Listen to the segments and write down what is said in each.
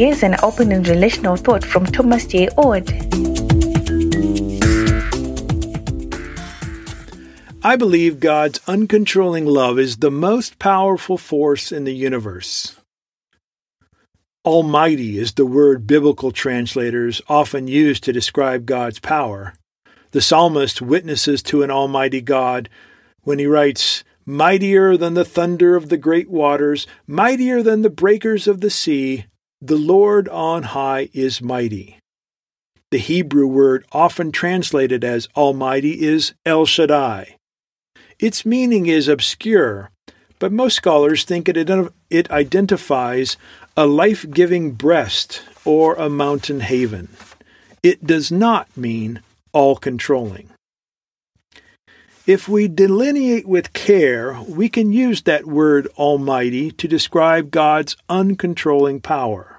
Here's an open and relational thought from Thomas J. Oord. I believe God's uncontrolling love is the most powerful force in the universe. Almighty is the word biblical translators often use to describe God's power. The psalmist witnesses to an almighty God when he writes, Mightier than the thunder of the great waters, mightier than the breakers of the sea, the Lord on high is mighty. The Hebrew word often translated as Almighty is El Shaddai. Its meaning is obscure, but most scholars think it, it identifies a life giving breast or a mountain haven. It does not mean all controlling. If we delineate with care, we can use that word Almighty to describe God's uncontrolling power.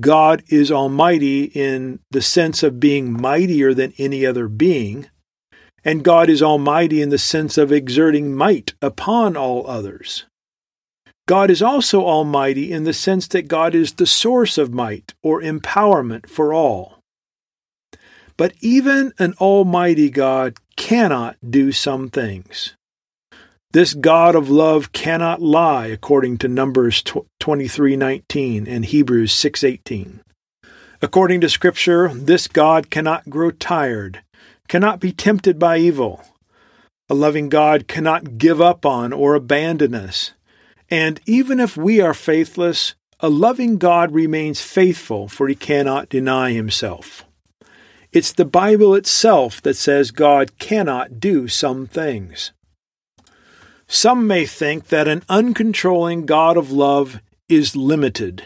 God is Almighty in the sense of being mightier than any other being, and God is almighty in the sense of exerting might upon all others. God is also almighty in the sense that God is the source of might or empowerment for all. But even an almighty God cannot do some things. This God of love cannot lie according to Numbers 23:19 and Hebrews 6:18. According to scripture, this God cannot grow tired cannot be tempted by evil. A loving God cannot give up on or abandon us. And even if we are faithless, a loving God remains faithful, for he cannot deny himself. It's the Bible itself that says God cannot do some things. Some may think that an uncontrolling God of love is limited,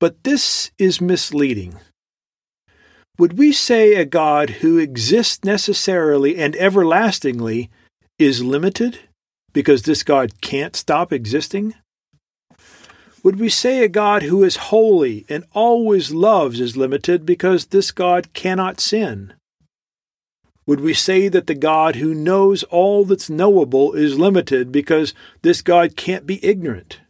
but this is misleading. Would we say a God who exists necessarily and everlastingly is limited because this God can't stop existing? Would we say a God who is holy and always loves is limited because this God cannot sin? Would we say that the God who knows all that's knowable is limited because this God can't be ignorant?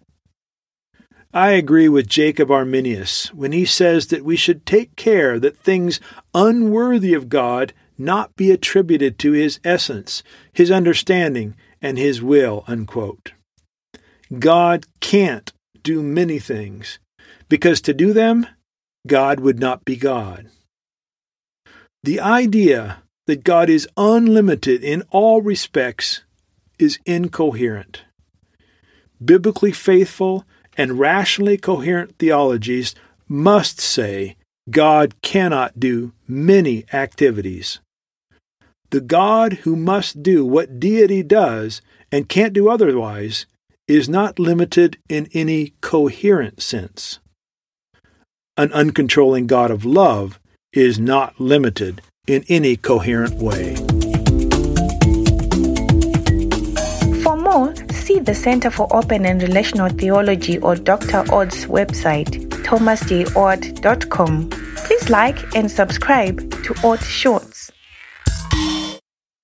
I agree with Jacob Arminius when he says that we should take care that things unworthy of God not be attributed to his essence, his understanding, and his will. Unquote. God can't do many things, because to do them, God would not be God. The idea that God is unlimited in all respects is incoherent. Biblically faithful and rationally coherent theologies must say God cannot do many activities. The God who must do what deity does and can't do otherwise is not limited in any coherent sense. An uncontrolling God of love is not limited in any coherent way. For more, see the Center for Open and Relational Theology or Dr. Oord's website, thomasjoord.com. Please like and subscribe to Oord Short.